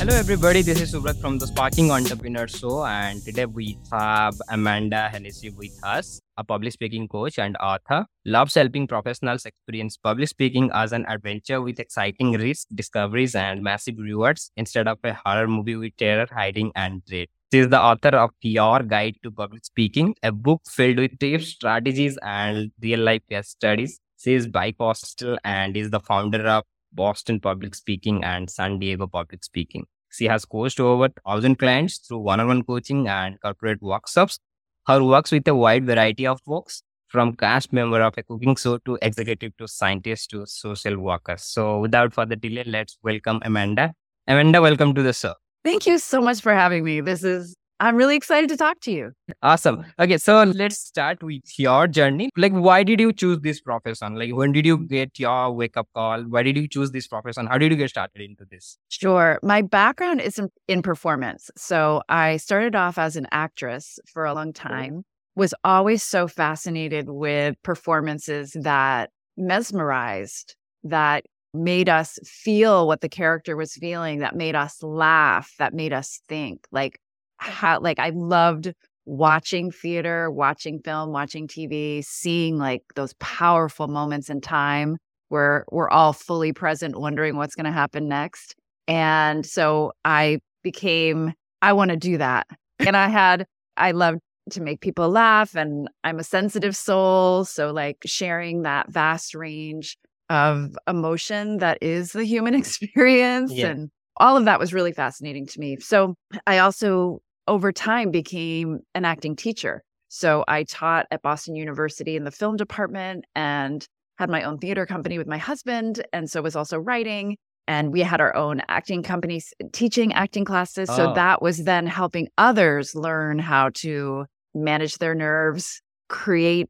Hello, everybody. This is Subrat from the Sparking Entrepreneur Show, and today we have Amanda Hennessey with us, a public speaking coach and author. Loves helping professionals experience public speaking as an adventure with exciting risks, discoveries, and massive rewards instead of a horror movie with terror, hiding, and dread. She is the author of Your Guide to Public Speaking, a book filled with tips, strategies, and real life case studies. She is bicoastal and is the founder of Boston Public Speaking and San Diego Public Speaking. She has coached over 1,000 clients through one on one coaching and corporate workshops. Her works with a wide variety of folks, from cast member of a cooking show to executive to scientist to social workers. So, without further delay, let's welcome Amanda. Amanda, welcome to the show. Thank you so much for having me. This is I'm really excited to talk to you. Awesome. Okay, so let's start with your journey. Like, why did you choose this profession? Like, when did you get your wake up call? Why did you choose this profession? How did you get started into this? Sure. My background is in, in performance. So I started off as an actress for a long time, was always so fascinated with performances that mesmerized, that made us feel what the character was feeling, that made us laugh, that made us think. Like, how like I loved watching theater, watching film, watching TV, seeing like those powerful moments in time where we're all fully present, wondering what's going to happen next. And so I became, I want to do that. And I had, I loved to make people laugh, and I'm a sensitive soul. So, like, sharing that vast range of emotion that is the human experience yeah. and all of that was really fascinating to me. So, I also over time became an acting teacher. So I taught at Boston University in the film department and had my own theater company with my husband. And so was also writing. And we had our own acting companies teaching acting classes. Oh. So that was then helping others learn how to manage their nerves, create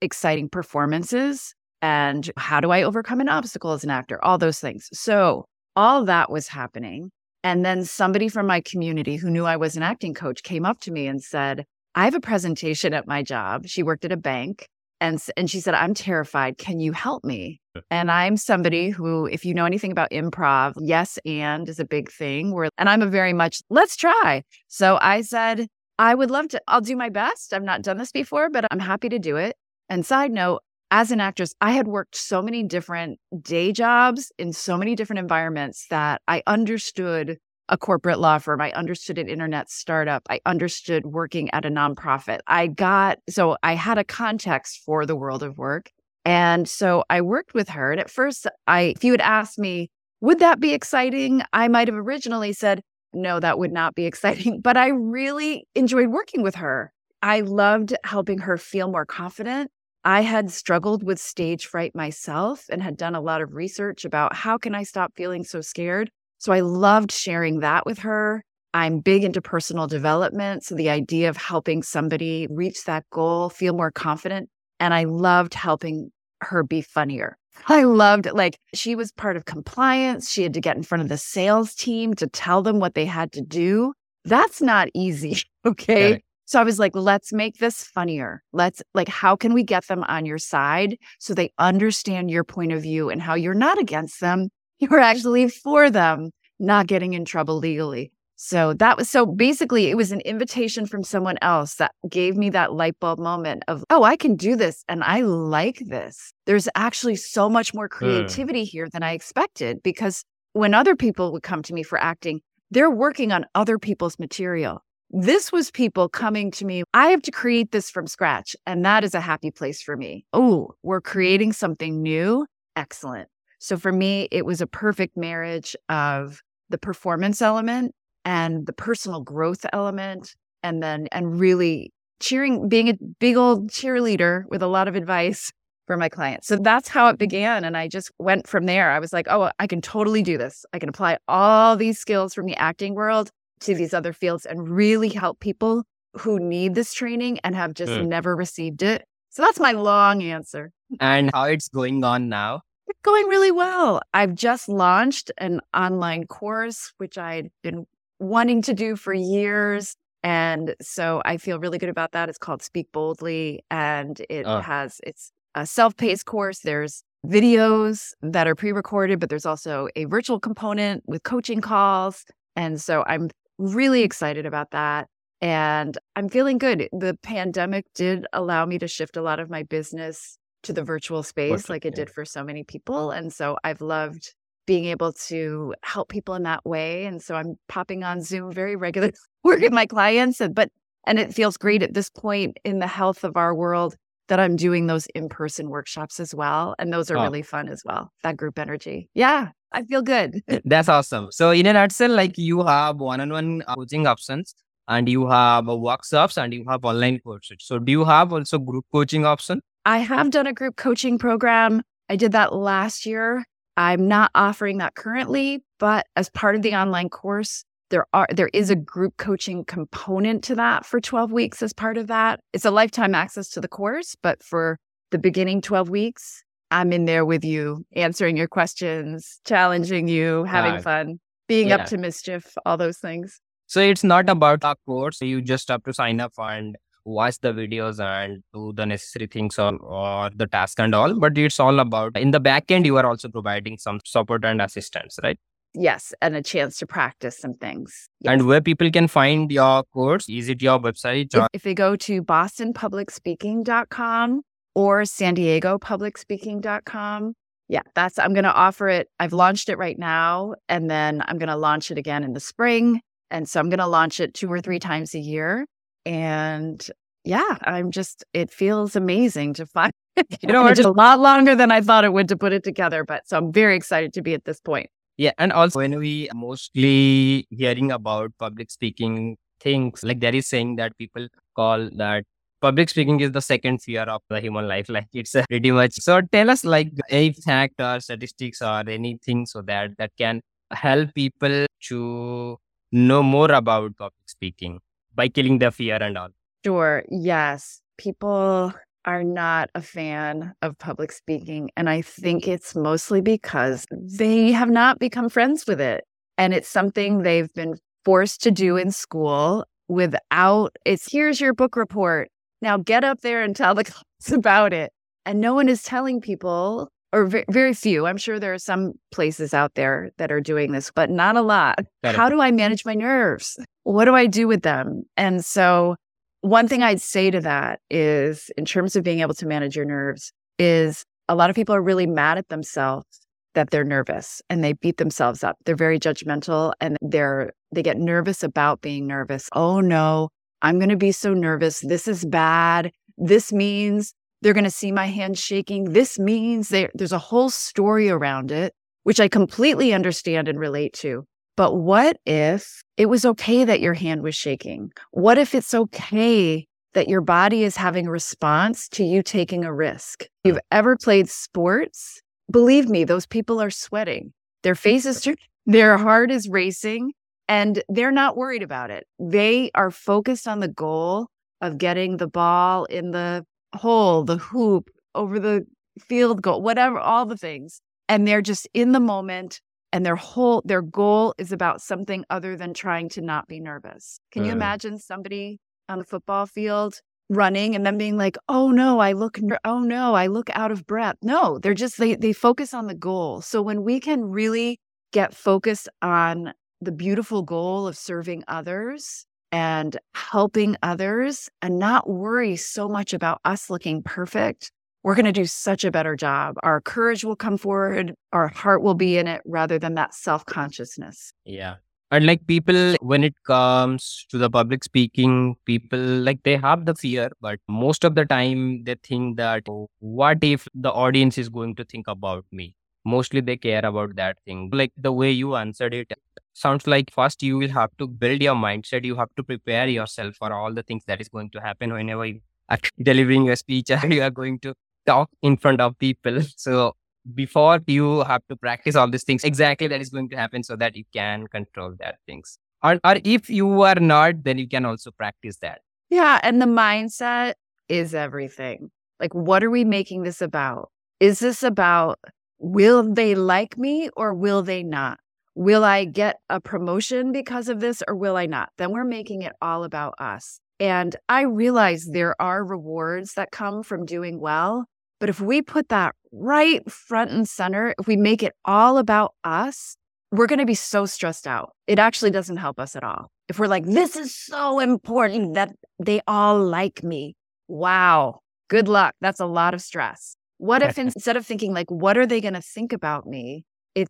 exciting performances, and how do I overcome an obstacle as an actor, all those things. So all that was happening. And then somebody from my community who knew I was an acting coach came up to me and said, I have a presentation at my job. She worked at a bank. And, and she said, I'm terrified. Can you help me? And I'm somebody who, if you know anything about improv, yes and is a big thing. Where, and I'm a very much, let's try. So I said, I would love to, I'll do my best. I've not done this before, but I'm happy to do it. And side note, as an actress, I had worked so many different day jobs in so many different environments that I understood a corporate law firm. I understood an internet startup. I understood working at a nonprofit. I got, so I had a context for the world of work. And so I worked with her. And at first, I, if you had asked me, would that be exciting? I might have originally said, no, that would not be exciting. But I really enjoyed working with her. I loved helping her feel more confident I had struggled with stage fright myself and had done a lot of research about how can I stop feeling so scared. So I loved sharing that with her. I'm big into personal development. So the idea of helping somebody reach that goal, feel more confident. And I loved helping her be funnier. I loved, like, she was part of compliance. She had to get in front of the sales team to tell them what they had to do. That's not easy. Okay. So I was like, let's make this funnier. Let's like, how can we get them on your side so they understand your point of view and how you're not against them? You're actually for them, not getting in trouble legally. So that was so basically, it was an invitation from someone else that gave me that light bulb moment of, oh, I can do this and I like this. There's actually so much more hmm. creativity here than I expected because when other people would come to me for acting, they're working on other people's material. This was people coming to me. I have to create this from scratch. And that is a happy place for me. Oh, we're mm-hmm. creating something new. Excellent. So for me, it was a perfect marriage of the performance element and the personal growth element. And then, and really cheering, being a big old cheerleader with a lot of advice for my clients. So that's how it began. And I just went from there. I was like, oh, I can totally do this. I can apply all these skills from the acting world to these other fields and really help people who need this training and have just mm. never received it. So that's my long answer. And how it's going on now? It's going really well. I've just launched an online course, which I'd been wanting to do for years. And so I feel really good about that. It's called Speak Boldly and it oh. has, it's a self paced course. There's videos that are pre recorded, but there's also a virtual component with coaching calls And so I'm really excited about that. And I'm feeling good. The pandemic did allow me to shift a lot of my business to the virtual space like it did for so many people. And so I've loved being able to help people in that way. And so I'm popping on Zoom very regularly, working with my clients. And, but, and it feels great at this point in the health of our world that I'm doing those in person workshops as well. And those are oh. really fun as well. That group energy. Yeah. I feel good. Eh, that's awesome. So, in a nutshell, like you have one on one coaching options and you have workshops and you have online courses. So, do you have also group coaching option? I have done a group coaching program. I did that last year. I'm not offering that currently, but as part of the online course, there are there is a group coaching component to that for 12 weeks as part of that. It's a lifetime access to the course, but for the beginning 12 weeks, I'm in there with you, answering your questions, challenging you, having right. fun, being yeah. up to mischief, all those things. So it's not about a course. You just have to sign up and watch the videos and do the necessary things or, or the task and all. But it's all about in the back end, you are also providing some support and assistance, right? Yes, and a chance to practice some things. Yes. And where people can find your course? Is it your website? If, if they go to bostonpublicspeaking.com or san diego publicspeaking.com. Yeah, that's, I'm going to offer it. I've launched it right now, and then I'm going to launch it again in the spring. And so I'm going to launch it two or three times a year. And yeah, I'm just, it feels amazing to find. you know, it's a lot longer than I thought it would to put it together. But so I'm very excited to be at this point. Yeah. And also, when we mostly hearing about public speaking things, like there is saying that people call that public speaking is the second fear of the human life like it's uh, pretty much. So tell us like a fact or statistics or anything so that that can help people to know more about public speaking by killing the fear and all. Sure yes. People are not a fan of public speaking and i think it's mostly because they have not become friends with it. And it's something they've been forced to do in school without it's here's your book report now get up there and tell the class about it. And no one is telling people, or v- very few. I'm sure there are some places out there that are doing this, but not a lot. How do I manage my nerves? What do I do with them? And so, one thing I'd say to that is, in terms of being able to manage your nerves, is a lot of people are really mad at themselves that they're nervous and they beat themselves up. They're very judgmental and they're they get nervous about being nervous. Oh no, I'm going to be so nervous. This is bad. This means they're going to see my hand shaking. This means there's a whole story around it, which I completely understand and relate to. But what if it was okay that your hand was shaking? What if it's okay that your body is having a response to you taking a risk? If you've ever played sports, believe me, those people are sweating. Their faces, their heart is racing and they're not worried about it. They are focused on the goal of getting the ball in the hole, the hoop, over the field goal, whatever, all the things. And they're just in the moment and their whole their goal is about something other than trying to not be nervous. Can you imagine somebody on the football field running and then being like, "Oh no, I look oh no, I look out of breath." No, they're just they they focus on the goal. So when we can really get focused on the beautiful goal of serving others and helping others and not worry so much about us looking perfect, we're going to do such a better job. Our courage will come forward, our heart will be in it rather than that self consciousness. Yeah. And like people, when it comes to the public speaking, people like they have the fear, but most of the time they think that, oh, what if the audience is going to think about me? Mostly they care about that thing. Like the way you answered it, sounds like first you will have to build your mindset you have to prepare yourself for all the things that is going to happen whenever you are delivering a speech and you are going to talk in front of people. So before you have to practice all these things exactly that is going to happen so that you can control that things. Or, or if you are not then you can also practice that. Yeah and the mindset is everything. Like what are we making this about? Is this about will they like me or will they not Will I get a promotion because of this or will I not? Then we're making it all about us. And I realize there are rewards that come from doing well. But if we put that right front and center, if we make it all about us, we're going to be so stressed out. It actually doesn't help us at all. If we're like, this is so important that they all like me. Wow. Good luck. That's a lot of stress. What if instead of thinking like, what are they going to think about me? It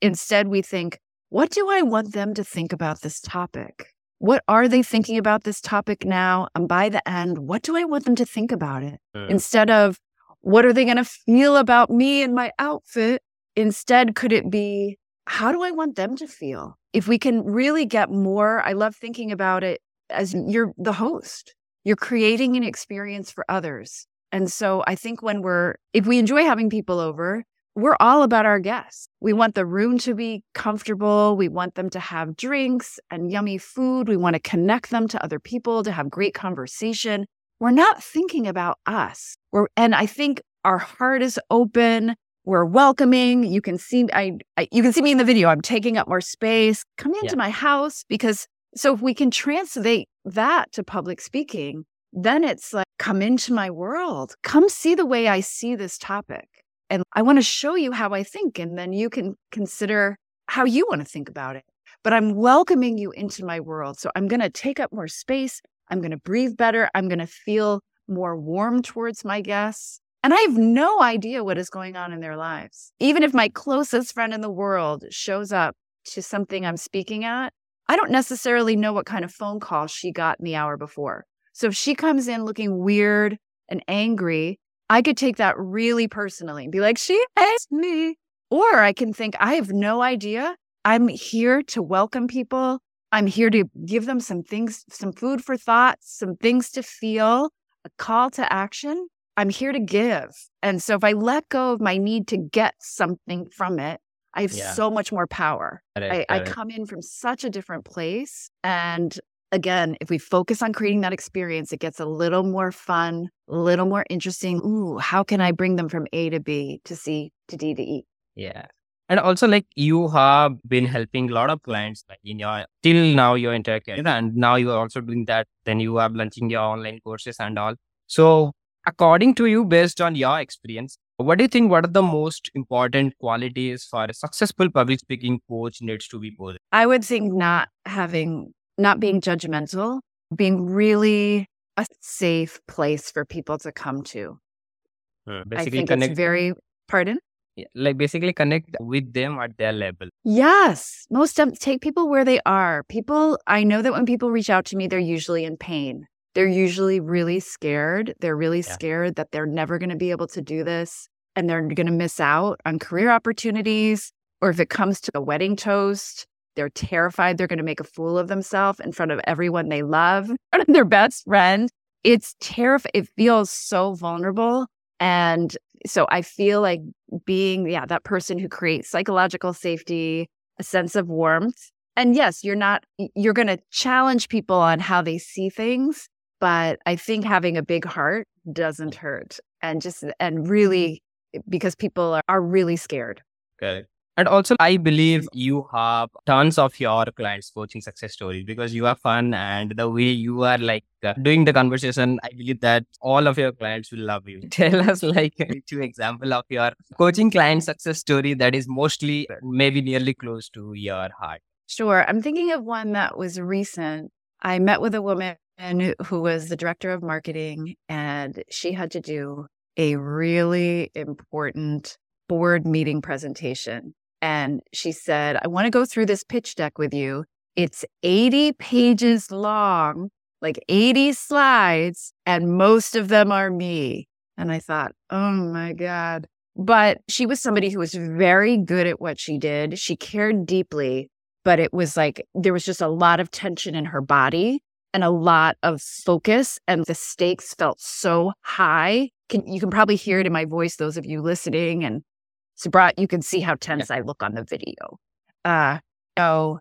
instead we think, what do I want them to think about this topic? What are they thinking about this topic now? And by the end, what do I want them to think about it? Mm. Instead of what are they going to feel about me and my outfit? Instead, could it be, how do I want them to feel? If we can really get more, I love thinking about it as you're the host, you're creating an experience for others. And so I think when we're, if we enjoy having people over, we're all about our guests. We want the room to be comfortable. We want them to have drinks and yummy food. We want to connect them to other people to have great conversation. We're not thinking about us. We're, and I think our heart is open. We're welcoming. You can see I, I you can see me in the video. I'm taking up more space. Come into yeah. my house because so if we can translate that to public speaking, then it's like come into my world. Come see the way I see this topic. And I want to show you how I think. And then you can consider how you want to think about it. But I'm welcoming you into my world. So I'm going to take up more space. I'm going to breathe better. I'm going to feel more warm towards my guests. And I have no idea what is going on in their lives. Even if my closest friend in the world shows up to something I'm speaking at, I don't necessarily know what kind of phone call she got in the hour before. So if she comes in looking weird and angry, I could take that really personally and be like, she hates me. Or I can think, I have no idea. I'm here to welcome people. I'm here to give them some things, some food for thought, some things to feel, a call to action. I'm here to give. And so if I let go of my need to get something from it, I have yeah. so much more power. I, I come in from such a different place. And again, if we focus on creating that experience, it gets a little more fun, a little more interesting. Ooh, how can I bring them from A to B to C to D to E? Yeah. And also, like you have been helping a lot of clients like in your till now your entire career, and now you are also doing that. Then you are launching your online courses and all. So, according to you, based on your experience, what do you think? What are the most important qualities for a successful public speaking coach needs to be possessed? I would think not having not being judgmental, being really a safe place for people to come to. Uh, I think connect, it's very, pardon? Yeah, like basically connect with them at their level. Yes. Most of take people where they are. People, I know that when people reach out to me, they're usually in pain. They're usually really scared. They're really yeah. scared that they're never going to be able to do this and they're going to miss out on career opportunities. Or if it comes to a wedding toast, they're terrified they're going to make a fool of themselves in front of everyone they love, their best friend. It's terrifying. It feels so vulnerable. And so I feel like being, yeah, that person who creates psychological safety, a sense of warmth. And yes, you're not, you're going to challenge people on how they see things. But I think having a big heart doesn't hurt. And just, and mm-hmm. really, because people are, are really scared. Okay. And also, I believe you have tons of your clients' coaching success stories because you are fun and the way you are like uh, doing the conversation. I believe that all of your clients will love you. Tell us like two example of your coaching client success story that is mostly maybe nearly close to your heart. Sure. I'm thinking of one that was recent. I met with a woman who was the director of marketing and she had to do a really important board meeting presentation and she said, I want to go through this pitch deck with you. It's 80 pages long, like 80 slides, and most of them are me. And I thought, oh my God. But she was somebody who was very good at what she did. She cared deeply, but it was like there was just a lot of tension in her body and a lot of focus, and the stakes felt so high. Can, you can probably hear it in my voice, those of you listening. And brought you can see how tense yeah. I look on the video. Uh, so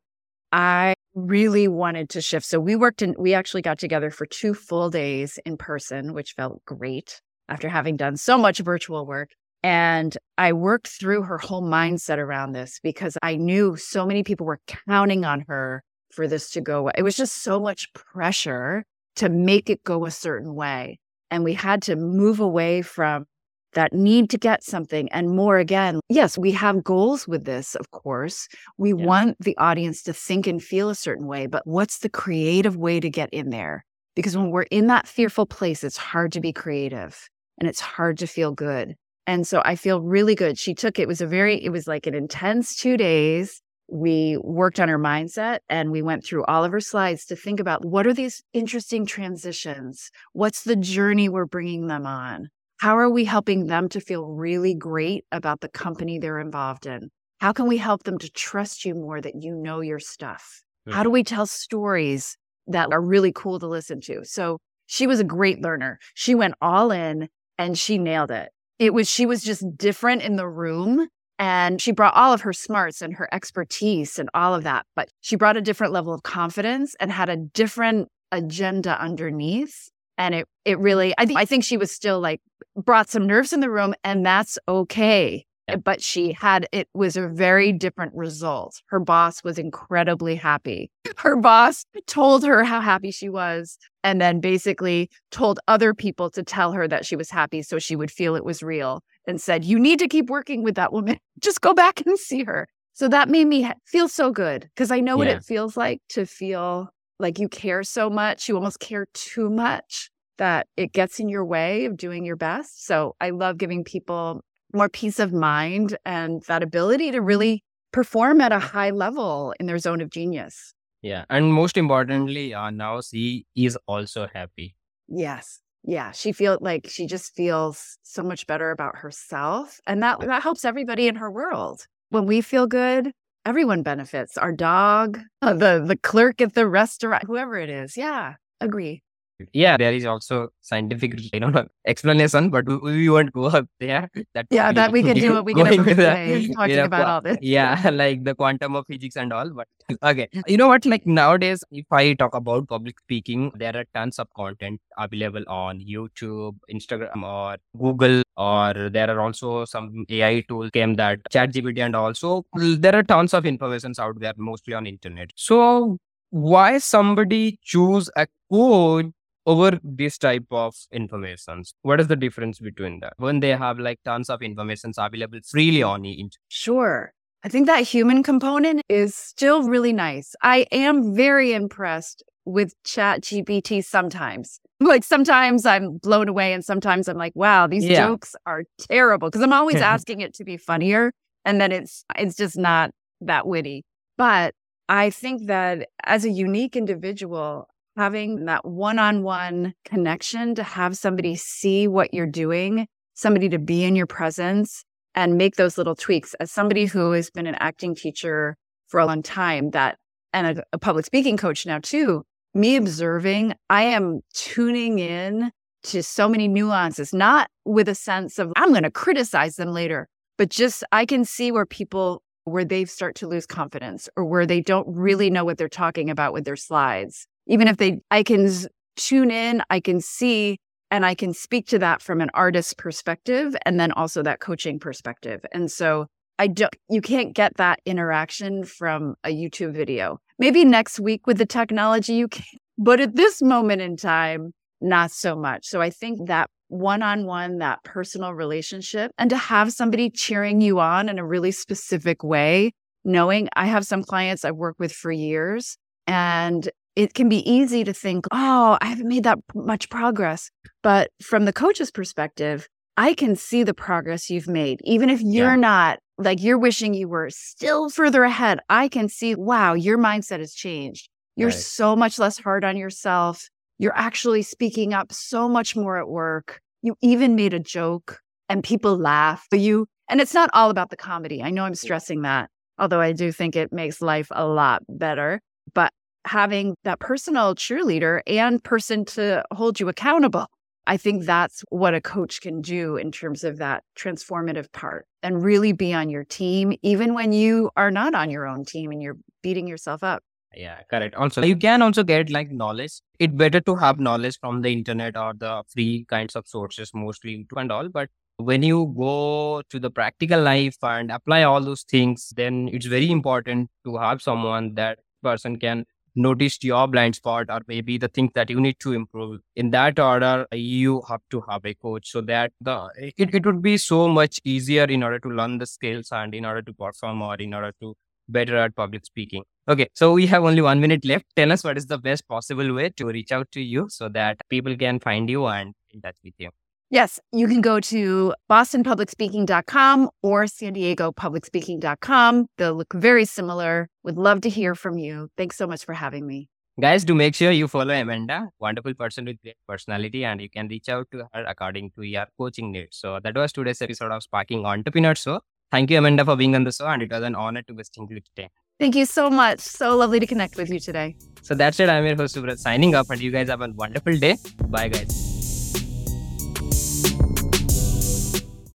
I really wanted to shift. So we worked in, we actually got together for two full days in person, which felt great after having done so much virtual work. And I worked through her whole mindset around this because I knew so many people were counting on her for this to go. It was just so much pressure to make it go a certain way. And we had to move away from that need to get something and more again. Yes, we have goals with this, of course. We Yeah. want the audience to think and feel a certain way, but what's the creative way to get in there? Because when we're in that fearful place, it's hard to be creative and it's hard to feel good. And so I feel really good. She took it was a very, it was like an intense two days. We worked on her mindset and we went through all of her slides to think about what are these interesting transitions? What's the journey we're bringing them on? How are we helping them to feel really great about the company they're involved in? How can we help them to trust you more that you know your stuff? How mm-hmm. do we tell stories that are really cool to listen to? So she was a great learner. She went all in and she nailed it. It was, she was just different in the room and she brought all of her smarts and her expertise and all of that, but she brought a different level of confidence and had a different agenda underneath. And it, it really, I think, I think she was still like brought some nerves in the room and that's okay. Yeah. But she had, it was a very different result. Her boss was incredibly happy. Her boss told her how happy she was and then basically told other people to tell her that she was happy so she would feel it was real and said, You need to keep working with that woman. Just go back and see her. So that made me feel so good because I know what it feels like to feel like you care so much. You almost care too much that it gets in your way of doing your best. So I love giving people more peace of mind and that ability to really perform at a high level in their zone of genius. Yeah. And most importantly, uh, now she is also happy. Yes. Yeah, she feel like she just feels so much better about herself and that that helps everybody in her world. When we feel good, everyone benefits. Our dog, uh, the the clerk at the restaurant, whoever it is. Yeah, agree. Yeah, there is also scientific, you know, explanation, but we, we won't go up there. That Yeah, would that we can do what we get going the- today talking know, about all this. Yeah, like the quantum of physics and all. But okay, you know what? Like nowadays, if I talk about public speaking, there are tons of content available on YouTube, Instagram, or Google, or there are also some AI tools came that ChatGPT, and also mm, there are tons of informations out there, mostly on internet. So why somebody choose a coach over this type of informations what is the difference between that when they have like tons of informations available freely on the internet Sure. I think that human component is still really nice. I am very impressed with Chat GPT sometimes. Like sometimes I'm blown away and sometimes I'm like, wow, these Yeah. jokes are terrible because I'm always asking it to be funnier and then it's it's just not that witty. But I think that as a unique individual, having that one-on-one connection to have somebody see what you're doing, somebody to be in your presence and make those little tweaks. As somebody who has been an acting teacher for a long time, that and a, a public speaking coach now too, me observing, I am tuning in to so many nuances, not with a sense of I'm going to criticize them later, but just I can see where people where they start to lose confidence or where they don't really know what they're talking about with their slides. Even if they I can tune in, I can see and I can speak to that from an artist perspective and then also that coaching perspective. And so I don't you can't get that interaction from a YouTube video. Maybe next week with the technology you can, but at this moment in time, not so much. So I think that one-on-one, that personal relationship and to have somebody cheering you on in a really specific way, knowing I have some clients I've worked with for years and it can be easy to think, oh, I haven't made that much progress. But from the coach's perspective, I can see the progress you've made. Even if you're Yeah. not like you're wishing you were still further ahead, I can see, wow, your mindset has changed. You're Right. so much less hard on yourself. You're actually speaking up so much more at work. You even made a joke and people laugh. You and it's not all about the comedy. I know I'm stressing that, although I do think it makes life a lot better. But having that personal cheerleader and person to hold you accountable. I think that's what a coach can do in terms of that transformative part and really be on your team, even when you are not on your own team and you're beating yourself up. yeah correct also you can also get like knowledge It's better to have knowledge from the internet or the free kinds of sources mostly into and all but when you go to the practical life and apply all those things then it's very important to have someone that person can noticed your blind spot or maybe the things that you need to improve. In that order you have to have a coach so that the it, it would be so much easier in order to learn the skills and in order to perform or in order to better at public speaking. Okay so we have only one minute left. Tell us what is the best possible way to reach out to you so that people can find you and in touch with you Yes, you can go to bostonpublicspeaking.com or san diego publicspeaking.com. They'll look very similar. Would love to hear from you. Thanks so much for having me. Guys, do make sure you follow Amanda, wonderful person with great personality, and you can reach out to her according to your coaching needs. So that was today's episode of Sparking Entrepreneur Show. Thank you, Amanda, for being on the show, and it was an honor to visiting you today. Thank you so much. So lovely to connect with you today. So that's it. I'm your host, Subrat, signing off, and you guys have a wonderful day. Bye, guys.